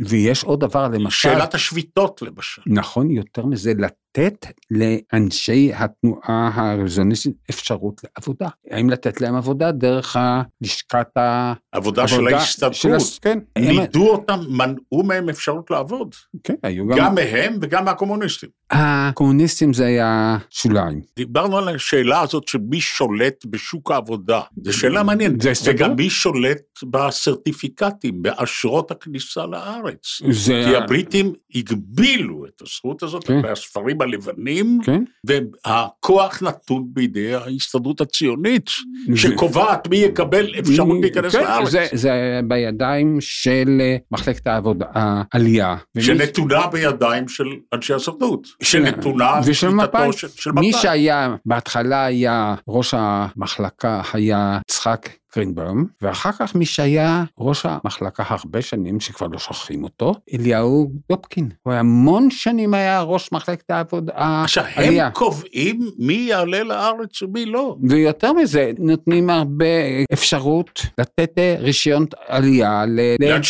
[SPEAKER 3] ויש עוד דבר, למשל,
[SPEAKER 2] שאלת השביתות למשל.
[SPEAKER 3] נכון יותר מזה, לתת לאנשי התנועה הרוויזיוניסטית אפשרות לעבודה. האם לתת להם עבודה דרך לשכת העבודה
[SPEAKER 2] עבודה של
[SPEAKER 3] של
[SPEAKER 2] ההסתדרות.
[SPEAKER 3] הס- כן, הם-
[SPEAKER 2] נידו אותם, מנעו מהם אפשרות לעבוד.
[SPEAKER 3] כן, היו גם...
[SPEAKER 2] גם מהם וגם מהקומוניסטים.
[SPEAKER 3] הקומוניסטים זה היה שוליים.
[SPEAKER 2] דיברנו על השאלה הזאת של מי שולט בשוק העבודה. זו שאלה מעניינת.
[SPEAKER 3] זה הסתדרות.
[SPEAKER 2] וגם מי שולט בסרטיפיקטים, באשרות הכניסה לארץ.
[SPEAKER 3] זה...
[SPEAKER 2] כי הבריטים הגבילו את הזכות הזאת
[SPEAKER 3] כן.
[SPEAKER 2] בספרים הלבנים,
[SPEAKER 3] כן,
[SPEAKER 2] והכוח נתון בידי ההסתדרות הציונית, שקובעת מי יקבל אפשרות להיכנס
[SPEAKER 3] כן,
[SPEAKER 2] לארץ.
[SPEAKER 3] זה, זה בידיים של אה, מחלקת העבודה, העלייה. ומי-
[SPEAKER 2] שנתונה בידיים של אנשי הסוכנות, שנתונה
[SPEAKER 3] ושל מפא"י.
[SPEAKER 2] של של
[SPEAKER 3] מי
[SPEAKER 2] מפא"י.
[SPEAKER 3] שהיה, בהתחלה היה ראש המחלקה היה יצחק גרינבאום, ואחר כך מי שהיה ראש המחלקה הרבה שנים, שכבר לא שוכחים אותו, אליהו דופקין. הוא היה המון שנים היה ראש מחלקת העבודה,
[SPEAKER 2] עכשיו,
[SPEAKER 3] העלייה.
[SPEAKER 2] הם קובעים מי יעלה לארץ ומי לא.
[SPEAKER 3] ויותר מזה, נותנים הרבה אפשרות לתת רישיון עלייה.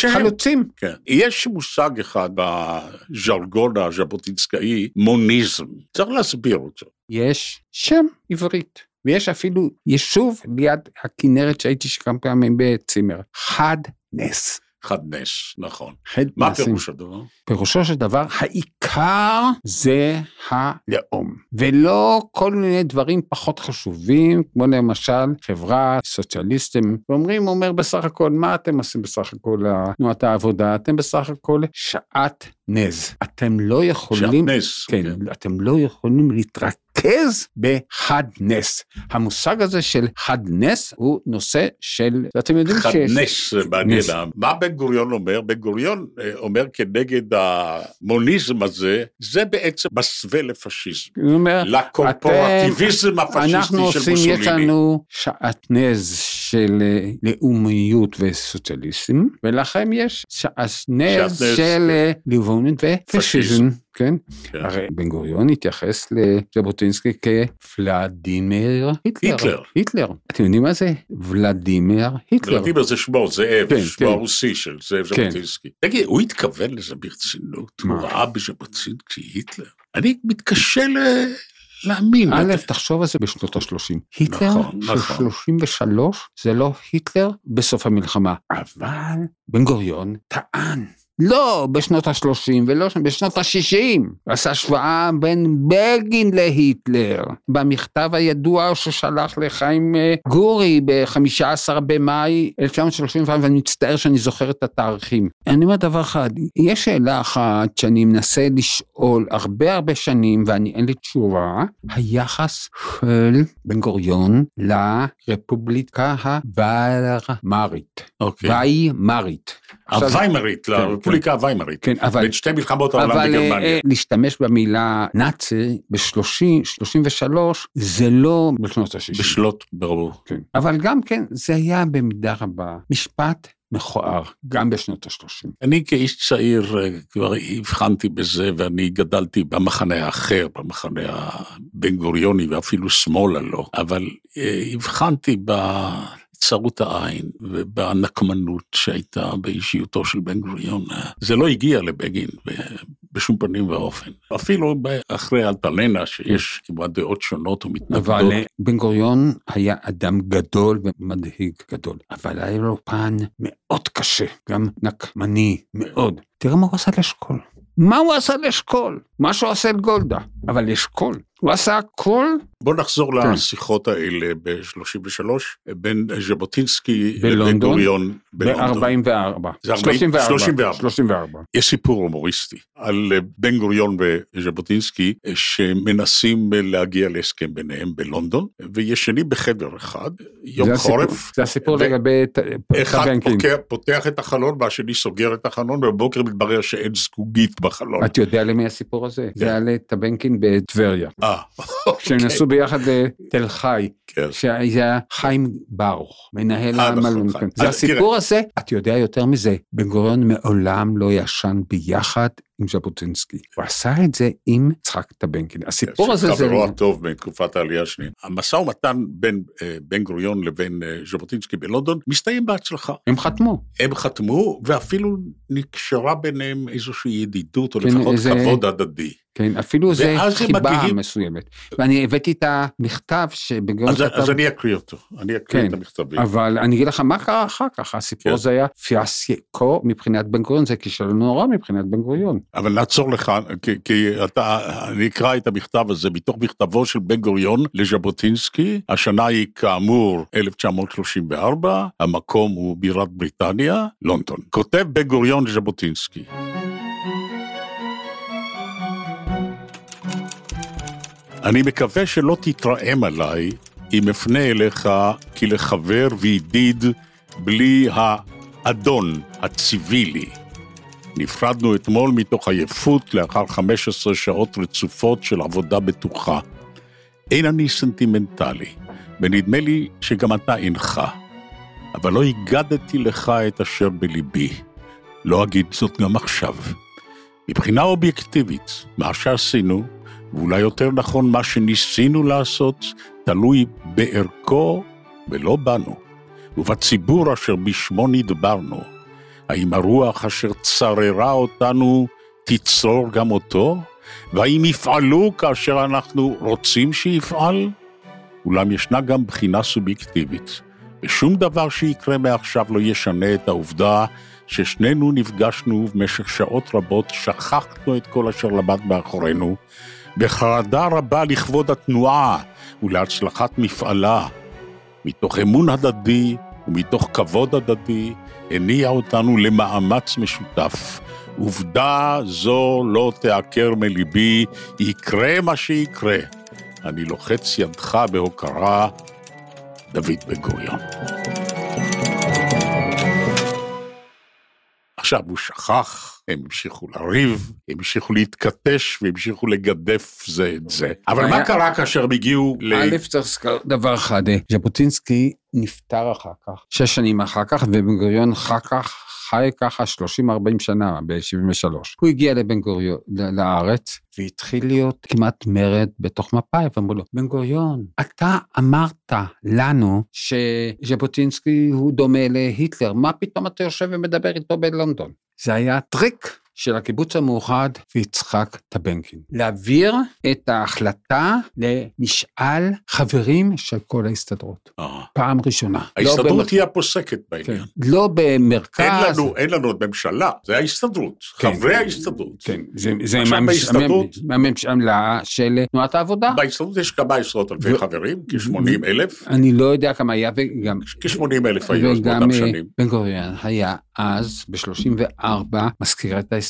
[SPEAKER 3] לחלוצים.
[SPEAKER 2] כן. יש מושג אחד בז'רגון הז'בוטינסקאי, מוניזם. צריך להסביר אותו.
[SPEAKER 3] יש שם עברית, ויש אפילו יישוב ליד הכנרת שהייתי כמה פעמים בצימר, חד נס.
[SPEAKER 2] חד נס, נכון.
[SPEAKER 3] חד
[SPEAKER 2] מה
[SPEAKER 3] נסים.
[SPEAKER 2] פירוש הדבר?
[SPEAKER 3] פירושו של דבר, העיקר זה הלאום, ולא כל מיני דברים פחות חשובים, כמו למשל חברה, סוציאליסטים, ואומרים, הוא אומר בסך הכל, מה אתם עושים בסך הכל תנועת העבודה? אתם בסך הכל שעת נז. אתם לא יכולים...
[SPEAKER 2] שעטנז.
[SPEAKER 3] כן, אתם לא יכולים להתרכז בחד נס. המושג הזה של חד נס הוא נושא של, אתם יודעים
[SPEAKER 2] חד
[SPEAKER 3] שיש...
[SPEAKER 2] נס זה מעניין. מה בן גוריון אומר? בן גוריון אה, אומר כנגד המוניזם הזה, זה בעצם מסווה לפשיזם.
[SPEAKER 3] הוא אומר,
[SPEAKER 2] לקורפורטיביזם הפשיסטי של מוסוליני.
[SPEAKER 3] יש לנו שעטנז של אה, לאומיות וסוציאליסטים, ולכם יש שעטנז של אה, לאומיות ופשיזם, כן?
[SPEAKER 2] כן.
[SPEAKER 3] הרי בן גוריון התייחס לז'בוטינסקי כוולדימיר היטלר.
[SPEAKER 2] היטלר.
[SPEAKER 3] היטלר. אתם יודעים מה זה? ולדימיר היטלר.
[SPEAKER 2] ולדימיר זה שמו, זאב,
[SPEAKER 3] כן,
[SPEAKER 2] שמו
[SPEAKER 3] כן.
[SPEAKER 2] הרוסי של זאב
[SPEAKER 3] כן.
[SPEAKER 2] ז'בוטינסקי. תגיד, הוא התכוון לזה ברצינות? הוא
[SPEAKER 3] מה?
[SPEAKER 2] ראה בז'בוטינסקי היטלר? אני מתקשה ל- להאמין.
[SPEAKER 3] א',
[SPEAKER 2] אתה-
[SPEAKER 3] תחשוב על זה בשנות ה-30. היטלר
[SPEAKER 2] נכון,
[SPEAKER 3] של
[SPEAKER 2] נכון.
[SPEAKER 3] 33 זה לא היטלר בסוף המלחמה. אבל בן גוריון טען. לא בשנות ה-30 ולא בשנות ה-60. עשה השוואה בין בגין להיטלר. במכתב הידוע ששלח לחיים אה, גורי ב-15 במאי 1935, ואני מצטער שאני זוכר את התאריכים. אני אומר דבר אחד, יש שאלה אחת שאני מנסה לשאול הרבה הרבה שנים, ואני אין לי תשובה, היחס של בן גוריון לרפובליקה הוויימרית.
[SPEAKER 2] אוקיי.
[SPEAKER 3] ויימרית.
[SPEAKER 2] הוויימרית, לרפובליקה הוויימרית.
[SPEAKER 3] כן, אבל...
[SPEAKER 2] בין שתי מלחמות העולם
[SPEAKER 3] אבל אה,
[SPEAKER 2] בגרמניה.
[SPEAKER 3] להשתמש במילה נאצי ב-30, 33, זה לא בשנות ה-60.
[SPEAKER 2] בשלוט, ברור.
[SPEAKER 3] כן. אבל גם כן, זה היה במידה רבה משפט מכוער, גם בשנות ה-30.
[SPEAKER 2] אני כאיש צעיר אה, כבר הבחנתי בזה, ואני גדלתי במחנה האחר, במחנה הבן גוריוני, ואפילו שמאלה לא, אבל אה, הבחנתי בצרות העין ובנקמנות שהייתה באישיותו של בן גוריון. אה, זה לא הגיע לבגין בשום פנים ואופן. אפילו אחרי אלטלנה, שיש כמעט דעות שונות ומתנגדות.
[SPEAKER 3] אבל אה, בן גוריון היה אדם גדול ומדהיג גדול, אבל היה לו פן מאוד קשה, גם נקמני מאוד. תראה מה הוא עשה לאשכול. מה הוא עשה לאשכול? מה שהוא עשה לגולדה. אבל אשכול, הוא עשה הכל
[SPEAKER 2] בוא נחזור
[SPEAKER 3] כן.
[SPEAKER 2] לשיחות האלה ב-33, בין ז'בוטינסקי לבן גוריון בלונדון.
[SPEAKER 3] ב-44.
[SPEAKER 2] זה 40, 34.
[SPEAKER 3] 34.
[SPEAKER 2] יש סיפור הומוריסטי על אה, בן גוריון וז'בוטינסקי אה, שמנסים אה, להגיע להסכם ביניהם בלונדון, וישנים בחדר אחד, יום
[SPEAKER 3] זה הסיפור-
[SPEAKER 2] חורף.
[SPEAKER 3] זה הסיפור
[SPEAKER 2] ו-
[SPEAKER 3] לגבי
[SPEAKER 2] אחד. פוקע, פותח את החלון והשני סוגר את החלון ובבוקר מתברר שאין זגוגית בחלון.
[SPEAKER 3] אתה יודע למי הסיפור הזה? זה היה לטבנקין בטבריה.
[SPEAKER 2] אה,
[SPEAKER 3] כשהם
[SPEAKER 2] אוקיי.
[SPEAKER 3] נסעו ביחד לתל חי,
[SPEAKER 2] כן.
[SPEAKER 3] שהיה חיים ברוך, מנהל
[SPEAKER 2] אה, נכון,
[SPEAKER 3] המלון.
[SPEAKER 2] חיים.
[SPEAKER 3] זה הסיפור הזה, אתה יודע יותר מזה, בן גוריון מעולם לא ישן ביחד עם ז'בוטינסקי. הוא עשה את זה עם יצחק טבנקין. הסיפור הזה זה...
[SPEAKER 2] חברו הטוב בתקופת העלייה השנייה. המשא ומתן בין אה, בן גוריון לבין אה, ז'בוטינסקי בלונדון מסתיים בהצלחה.
[SPEAKER 3] הם חתמו.
[SPEAKER 2] הם חתמו ואפילו נקשרה ביניהם איזושהי ידידות או
[SPEAKER 3] כן,
[SPEAKER 2] לפחות כבוד הדדי.
[SPEAKER 3] כן, אפילו זה חיבה
[SPEAKER 2] מגיעים-
[SPEAKER 3] מסוימת. ואני הבאתי את המכתב גוריון
[SPEAKER 2] אז,
[SPEAKER 3] כתב,
[SPEAKER 2] אז אני אקריא אותו, אני אקריא
[SPEAKER 3] כן,
[SPEAKER 2] את המכתבים.
[SPEAKER 3] אבל אני אגיד לך מה קרה אחר כך, הסיפור
[SPEAKER 2] כן.
[SPEAKER 3] הזה היה פיאסקו מבחינת בן גוריון, זה כישלון נורא מבחינת בן גוריון.
[SPEAKER 2] אבל נעצור לך, כי, כי אתה, אני אקרא את המכתב הזה מתוך מכתבו של בן גוריון לז'בוטינסקי, השנה היא כאמור 1934, המקום הוא בירת בריטניה, לונדון. כותב בן גוריון לז'בוטינסקי. אני מקווה שלא תתרעם עליי אם אפנה אליך כלחבר וידיד בלי האדון הציווילי. נפרדנו אתמול מתוך עייפות לאחר 15 שעות רצופות של עבודה בטוחה. אין אני סנטימנטלי, ונדמה לי שגם אתה אינך. אבל לא הגדתי לך את אשר בליבי. לא אגיד זאת גם עכשיו. מבחינה אובייקטיבית, מה שעשינו, ואולי יותר נכון מה שניסינו לעשות, תלוי בערכו ולא בנו, ובציבור אשר בשמו נדברנו. האם הרוח אשר צררה אותנו תצרור גם אותו? והאם יפעלו כאשר אנחנו רוצים שיפעל? אולם ישנה גם בחינה סובייקטיבית, ושום דבר שיקרה מעכשיו לא ישנה את העובדה ששנינו נפגשנו במשך שעות רבות, שכחנו את כל אשר למד מאחורינו, בחרדה רבה לכבוד התנועה ולהצלחת מפעלה. מתוך אמון הדדי ומתוך כבוד הדדי, הניע אותנו למאמץ משותף. עובדה זו לא תעקר מליבי, יקרה מה שיקרה. אני לוחץ ידך בהוקרה, דוד בן גוריון. עכשיו הוא שכח, הם המשיכו לריב, הם המשיכו להתכתש והמשיכו לגדף זה את זה. אבל
[SPEAKER 3] היה-
[SPEAKER 2] מה קרה כאשר הם הגיעו ל...
[SPEAKER 3] א', צריך לזכור דבר אחד, אה, ז'בוטינסקי נפטר אחר כך, שש שנים אחר כך, ובן גוריון אחר כך חי ככה 30-40 שנה, ב-73. הוא הגיע לבן גוריון, לארץ, והתחיל להיות כמעט מרד בתוך מפא"י, ואמרו לו, בן גוריון, אתה אמרת לנו שז'בוטינסקי הוא דומה להיטלר, מה פתאום אתה יושב ומדבר איתו בלונדון? זה היה טריק של הקיבוץ המאוחד ויצחק טבנקין. להעביר את ההחלטה למשאל חברים של כל ההסתדרות.
[SPEAKER 2] אה,
[SPEAKER 3] פעם ראשונה.
[SPEAKER 2] ההסתדרות
[SPEAKER 3] לא,
[SPEAKER 2] היא הפוסקת. בעניין.
[SPEAKER 3] כן. לא במרכז.
[SPEAKER 2] אין לנו, אין לנו עוד ממשלה, זה ההסתדרות,
[SPEAKER 3] כן.
[SPEAKER 2] חברי ההסתדרות.
[SPEAKER 3] כן, זה, זה מהמש-
[SPEAKER 2] בהסתדרות-
[SPEAKER 3] מהממשלה של תנועת העבודה.
[SPEAKER 2] בהסתדרות יש כמה עשרות אלפי
[SPEAKER 3] ו-
[SPEAKER 2] חברים, כ-80 אלף,
[SPEAKER 3] אני לא יודע כמה היה, וגם
[SPEAKER 2] כ-80 אלף היו אז באותם
[SPEAKER 3] אה,
[SPEAKER 2] שנים.
[SPEAKER 3] בן גוריון היה אז, ב-34, מזכיר את ההסתדרות,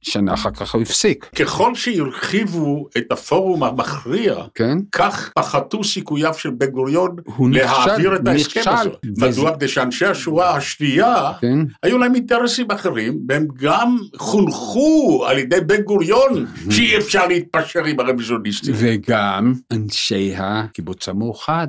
[SPEAKER 3] שנה אחר כך הוא הפסיק,
[SPEAKER 2] ככל שהרחיבו את הפורום המכריע,
[SPEAKER 3] כן?
[SPEAKER 2] כך פחתו סיכוייו של בן גוריון
[SPEAKER 3] הוא נכשל,
[SPEAKER 2] להעביר את ההסכם
[SPEAKER 3] נכשל,
[SPEAKER 2] הזה.
[SPEAKER 3] וזה-
[SPEAKER 2] מדוע? מפני שאנשי השורה השנייה,
[SPEAKER 3] כן?
[SPEAKER 2] היו להם אינטרסים אחרים, והם גם חונכו על ידי בן גוריון שאי אפשר להתפשר עם הרוויזיוניסטים.
[SPEAKER 3] וגם אנשי הקיבוץ המאוחד.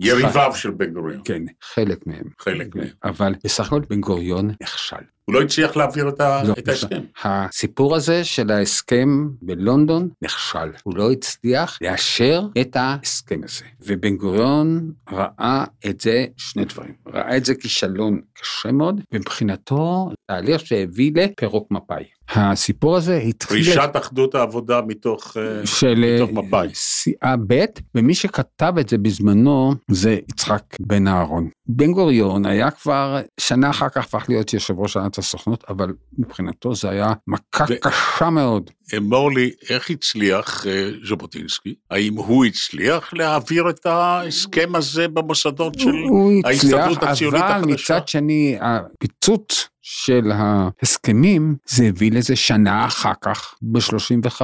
[SPEAKER 2] יריביו של בן גוריון,
[SPEAKER 3] כן, חלק מהם.
[SPEAKER 2] חלק מהם.
[SPEAKER 3] אבל בסך הכל בן גוריון נכשל.
[SPEAKER 2] הוא לא הצליח להעביר את ה-
[SPEAKER 3] לא,
[SPEAKER 2] את ההסכם.
[SPEAKER 3] הסיפור הזה של ההסכם בלונדון נכשל. הוא לא הצליח לאשר את ההסכם הזה. ובן גוריון ראה את זה שני דברים. ראה את זה כישלון קשה מאוד, ומבחינתו תהליך שהביא לפירוק מפא"י. הסיפור הזה התחיל...
[SPEAKER 2] פרישת אחדות העבודה מתוך, אה,
[SPEAKER 3] של
[SPEAKER 2] מתוך מפא"י.
[SPEAKER 3] סיעה ב', ומי שכתב את זה בזמנו זה יצחק בן אהרון. בן גוריון היה כבר, שנה אחר כך הפך להיות יושב ראש הנהלת הסוכנות, אבל מבחינתו זה היה מכה
[SPEAKER 2] ו-
[SPEAKER 3] קשה מאוד.
[SPEAKER 2] אמור לי, איך הצליח אה, ז'בוטינסקי? האם הוא הצליח להעביר את ההסכם הזה במוסדות של
[SPEAKER 3] הוא הצליח,
[SPEAKER 2] ההסתדרות הציונית
[SPEAKER 3] אבל
[SPEAKER 2] החדשה?
[SPEAKER 3] מצד שני, הפיצוץ של ההסכמים, זה הביא לזה שנה אחר כך, ב-35,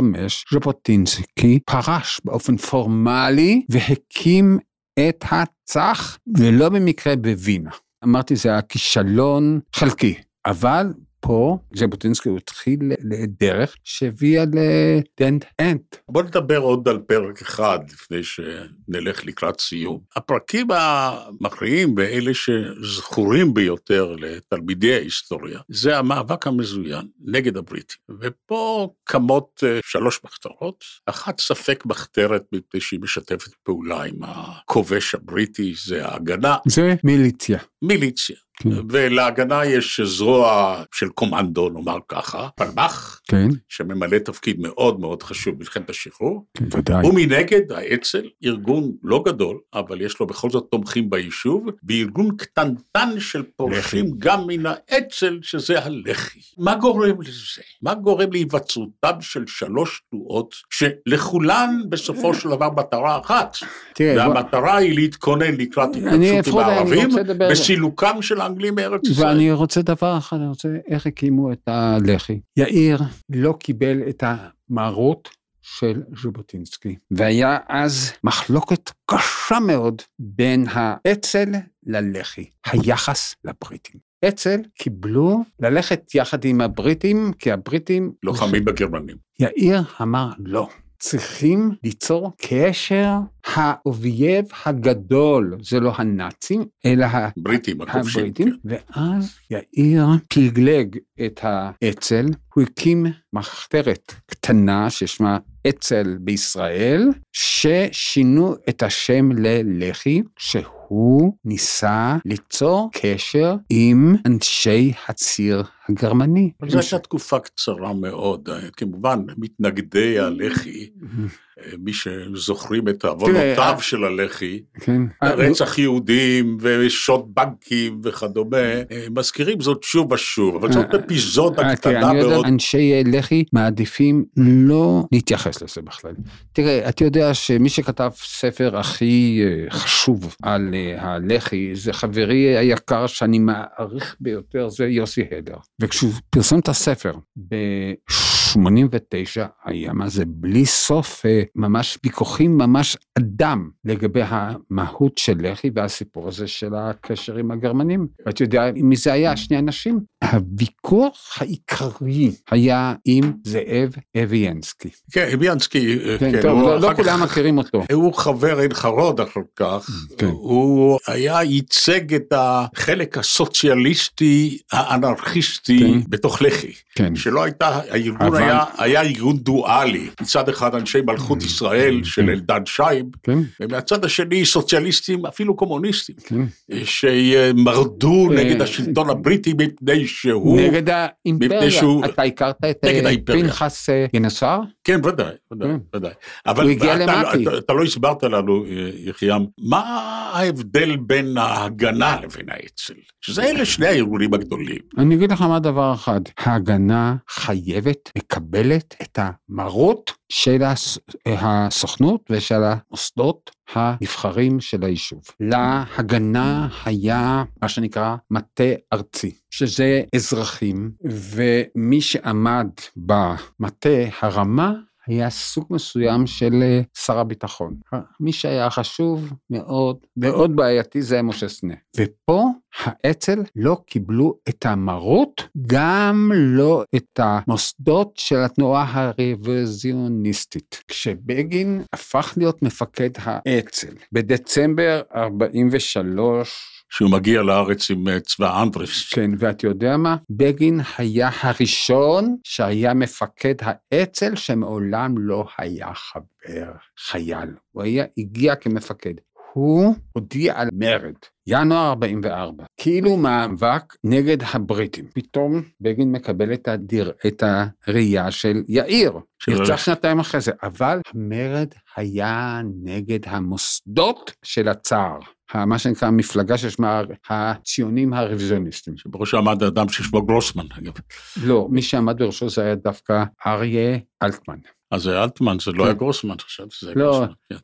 [SPEAKER 3] ז'בוטינסקי פרש באופן פורמלי והקים את הצח, ולא במקרה בווינה. אמרתי, זה היה כישלון חלקי, אבל פה ז'בוטינסקי התחיל לדרך שהביאה לדנט אנט.
[SPEAKER 2] בוא נדבר עוד על פרק אחד לפני שנלך לקראת סיום. הפרקים המכריעים ואלה שזכורים ביותר לתלמידי ההיסטוריה, זה המאבק המזוין נגד הבריטים. ופה קמות אה, שלוש מחתרות, אחת ספק מחתרת מפני שהיא משתפת פעולה עם הכובש הבריטי, זה ההגנה,
[SPEAKER 3] זה מיליציה.
[SPEAKER 2] מיליציה.
[SPEAKER 3] כן.
[SPEAKER 2] ולהגנה יש זרוע של קומנדו, נאמר ככה, פלמ"ח,
[SPEAKER 3] כן,
[SPEAKER 2] שממלא תפקיד מאוד מאוד חשוב במלחמת השחרור,
[SPEAKER 3] כן, ודאי.
[SPEAKER 2] ומנגד האצ"ל, ארגון לא גדול, אבל יש לו בכל זאת תומכים ביישוב, וארגון קטנטן של פורשים גם מן האצ"ל, שזה הלח"י. מה גורם לזה? מה גורם להיווצרותם של שלוש תנועות, שלכולן בסופו של דבר מטרה אחת,
[SPEAKER 3] תראה, בוא-
[SPEAKER 2] והמטרה היא להתכונן לקראת התנגשות עם הערבים, בסילוקם של האנגלים מארץ ישראל.
[SPEAKER 3] ואני רוצה דבר אחד, אני רוצה איך הקימו את הלח"י. יאיר לא קיבל את המרות של ז'בוטינסקי, והיה אז מחלוקת קשה מאוד בין האצ"ל ללח"י, היחס לבריטים. אצ"ל קיבלו ללכת יחד עם הבריטים, כי הבריטים...
[SPEAKER 2] לוחמים בגרמנים.
[SPEAKER 3] יאיר אמר לא. צריכים ליצור קשר האויב הגדול, זה לא הנאצים, אלא ה-
[SPEAKER 2] בריטים, הכובשים.
[SPEAKER 3] הבריטים,
[SPEAKER 2] כן.
[SPEAKER 3] ואז יאיר פילגלג את האצ"ל, הוא הקים מחתרת קטנה ששמה אצ"ל בישראל, ששינו את השם ללח"י, שהוא ניסה ליצור קשר עם אנשי הציר הגרמני.
[SPEAKER 2] זו הייתה תקופה קצרה מאוד, כמובן, מתנגדי הלח"י, מי שזוכרים את עוונותיו של הלח"י,
[SPEAKER 3] כן.
[SPEAKER 2] רצח יהודים ושוד בנקים וכדומה, מזכירים זאת שוב ושוב, אבל זאת
[SPEAKER 3] אה,
[SPEAKER 2] אפיזודה
[SPEAKER 3] אה,
[SPEAKER 2] קטנה
[SPEAKER 3] אני יודע,
[SPEAKER 2] מאוד.
[SPEAKER 3] אנשי לח"י מעדיפים לא להתייחס לזה בכלל. תראה, אתה יודע שמי שכתב ספר הכי אה, חשוב על אה, הלח"י זה חברי היקר שאני מעריך ביותר, זה יוסי הדר. וכשהוא פרסם את הספר ב-89, היה מה זה בלי סוף אה, ממש ויכוחים ממש אדם לגבי המהות של לח"י והסיפור הזה של הקשר עם הגרמנים. ואתה יודע מי זה היה? שני אנשים. הוויכוח העיקרי היה עם זאב אביאנסקי.
[SPEAKER 2] כן, ביאנסקי,
[SPEAKER 3] כן,
[SPEAKER 2] כן,
[SPEAKER 3] טוב, לא, לא כולם מכירים אותו.
[SPEAKER 2] הוא חבר אין חרוד אחר כך,
[SPEAKER 3] כן.
[SPEAKER 2] הוא היה ייצג את החלק הסוציאליסטי האנרכיסטי
[SPEAKER 3] כן.
[SPEAKER 2] בתוך לח"י,
[SPEAKER 3] כן.
[SPEAKER 2] שלא הייתה, הארגון היה, היה ארגון דואלי, מצד אחד אנשי מלכות ישראל של
[SPEAKER 3] כן.
[SPEAKER 2] אלדד שייב,
[SPEAKER 3] כן,
[SPEAKER 2] ומהצד השני סוציאליסטים, אפילו קומוניסטים,
[SPEAKER 3] כן.
[SPEAKER 2] שמרדו
[SPEAKER 3] אה,
[SPEAKER 2] נגד השלטון הבריטי מפני שהוא,
[SPEAKER 3] נגד האימפריה.
[SPEAKER 2] שהוא-
[SPEAKER 3] אתה הכרת את אה. פנחס אה, גינוסר?
[SPEAKER 2] כן ודאי, ודאי,
[SPEAKER 3] כן.
[SPEAKER 2] ודאי, אבל אתה-
[SPEAKER 3] למטי.
[SPEAKER 2] אתה- אתה לא הסברת לנו, אה, יחיעם, מה ההבדל בין ההגנה לבין האצ"ל? שזה אלה שני הארגונים הגדולים.
[SPEAKER 3] אני אגיד לך מה דבר אחד, ההגנה חייבת, מקבלת את המרות של הס- הסוכנות ושל המוסדות הנבחרים של היישוב. להגנה היה מה שנקרא מטה ארצי, שזה אזרחים, ומי שעמד במטה הרמה היה סוג מסוים של אה, שר הביטחון. מי שהיה חשוב מאוד, מאוד בעייתי זה משה סנה. ופה האצ"ל לא קיבלו את המרות, גם לא את המוסדות של התנועה הרוויזיוניסטית. כשבגין הפך להיות מפקד האצ"ל בדצמבר 43,
[SPEAKER 2] שהוא מגיע לארץ עם אה, צבא אנדרס.
[SPEAKER 3] כן, ואת יודע מה? בגין היה הראשון שהיה מפקד האצ"ל שמעולם לא היה חבר חייל. הוא היה, הגיע כמפקד. הוא הודיע על מרד, ינואר 44, כאילו מאבק נגד הבריטים. פתאום בגין מקבל את, הדיר, את הראייה של יאיר, נרצח שנתיים אחרי זה, אבל המרד היה נגד המוסדות של הצער. מה שנקרא המפלגה ששמה הציונים הרוויזיוניסטים.
[SPEAKER 2] שבראשו עמד אדם ששמו גרוסמן, אגב.
[SPEAKER 3] לא, מי שעמד בראשו זה היה דווקא אריה אלטמן.
[SPEAKER 2] אז זה אלטמן, זה לא היה כן. גרוסמן, חשבתי שזה
[SPEAKER 3] לא, גרוסמן. לא,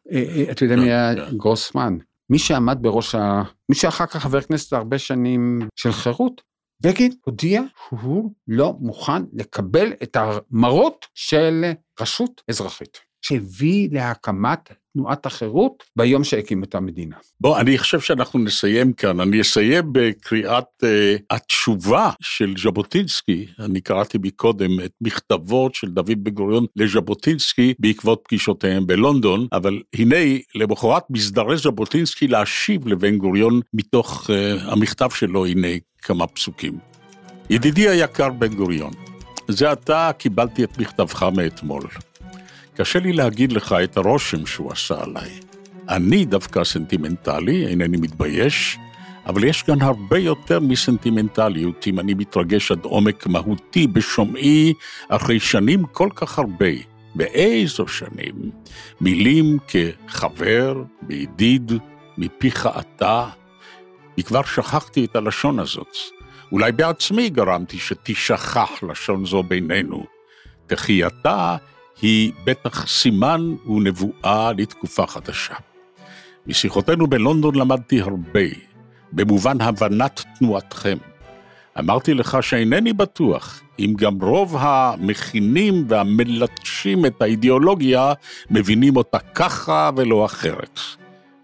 [SPEAKER 3] אתה יודע מי כן, היה כן. גרוסמן? מי שעמד בראש ה... מי שאחר כך חבר כנסת הרבה שנים של חירות, בגין הודיע שהוא לא מוכן לקבל את המרות של רשות אזרחית. שהביא להקמת תנועת החירות ביום שהקים את המדינה.
[SPEAKER 2] בוא, אני חושב שאנחנו נסיים כאן. אני אסיים בקריאת uh, התשובה של ז'בוטינסקי. אני קראתי מקודם את מכתבות של דוד בן גוריון לז'בוטינסקי בעקבות פגישותיהם בלונדון, אבל הנה, למחרת מזדרז ז'בוטינסקי להשיב לבן גוריון מתוך uh, המכתב שלו, הנה כמה פסוקים. ידידי היקר בן גוריון, זה עתה קיבלתי את מכתבך מאתמול. קשה לי להגיד לך את הרושם שהוא עשה עליי. אני דווקא סנטימנטלי, אינני מתבייש, אבל יש כאן הרבה יותר מסנטימנטליות אם אני מתרגש עד עומק מהותי בשומעי אחרי שנים כל כך הרבה. באיזו שנים? מילים כחבר, בידיד, מפיך אתה. וכבר שכחתי את הלשון הזאת. אולי בעצמי גרמתי שתשכח לשון זו בינינו. תחייתה היא בטח סימן ונבואה לתקופה חדשה. משיחותינו בלונדון למדתי הרבה, במובן הבנת תנועתכם. אמרתי לך שאינני בטוח אם גם רוב המכינים והמלטשים את האידיאולוגיה מבינים אותה ככה ולא אחרת.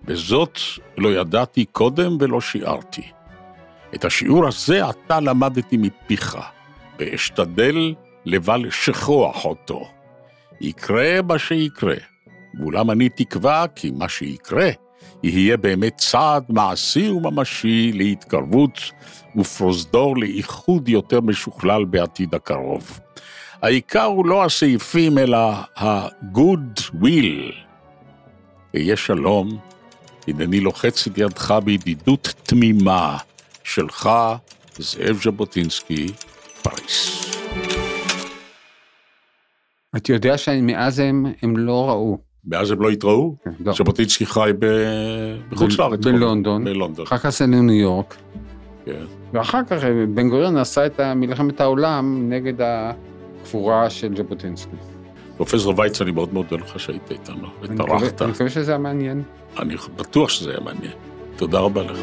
[SPEAKER 2] וזאת לא ידעתי קודם ולא שיערתי. את השיעור הזה עתה למדתי מפיך, ואשתדל לבל שכוח אותו. יקרה מה שיקרה, ואולם אני תקווה כי מה שיקרה יהיה באמת צעד מעשי וממשי להתקרבות ופרוזדור לאיחוד יותר משוכלל בעתיד הקרוב. העיקר הוא לא הסעיפים, אלא ה-good will. ויהיה שלום, הנני לוחץ את ידך בידידות תמימה שלך, זאב ז'בוטינסקי, פריס.
[SPEAKER 3] אתה יודע שמאז הם, הם לא ראו.
[SPEAKER 2] מאז הם לא התראו? כן, לא. ז'בוטינסקי חי בחוץ לארץ.
[SPEAKER 3] בלונדון.
[SPEAKER 2] בלונדון.
[SPEAKER 3] אחר כך עשינו ניו יורק. כן. ואחר כך אה, בן גוריון עשה את מלחמת העולם נגד הקבורה של ז'בוטינסקי.
[SPEAKER 2] פרופסור וייץ, אני מאוד מודה לך שהיית איתנו וטרחת.
[SPEAKER 3] אני מקווה שזה היה מעניין.
[SPEAKER 2] אני בטוח שזה היה מעניין. תודה רבה לך.